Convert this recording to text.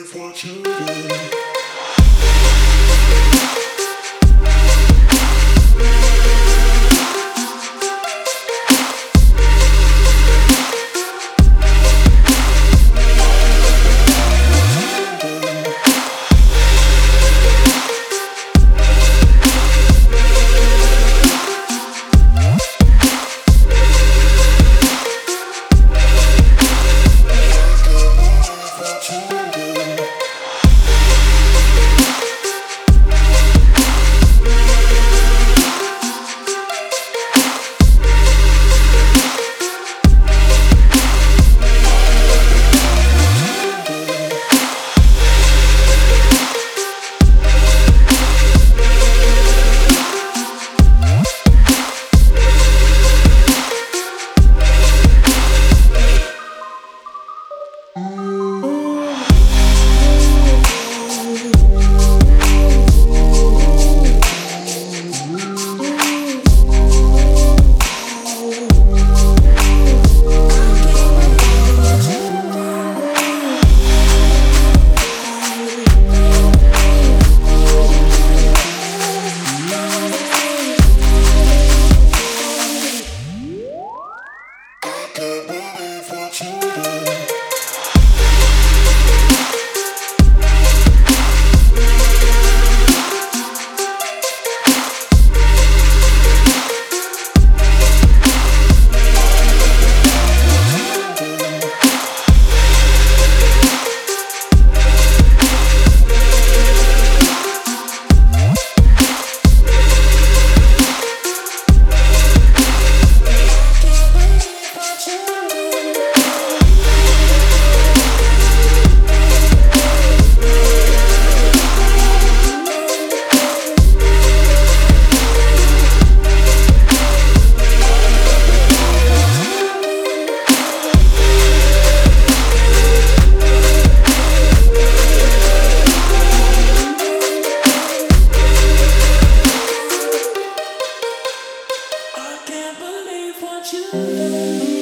give what you do? can't believe what you done.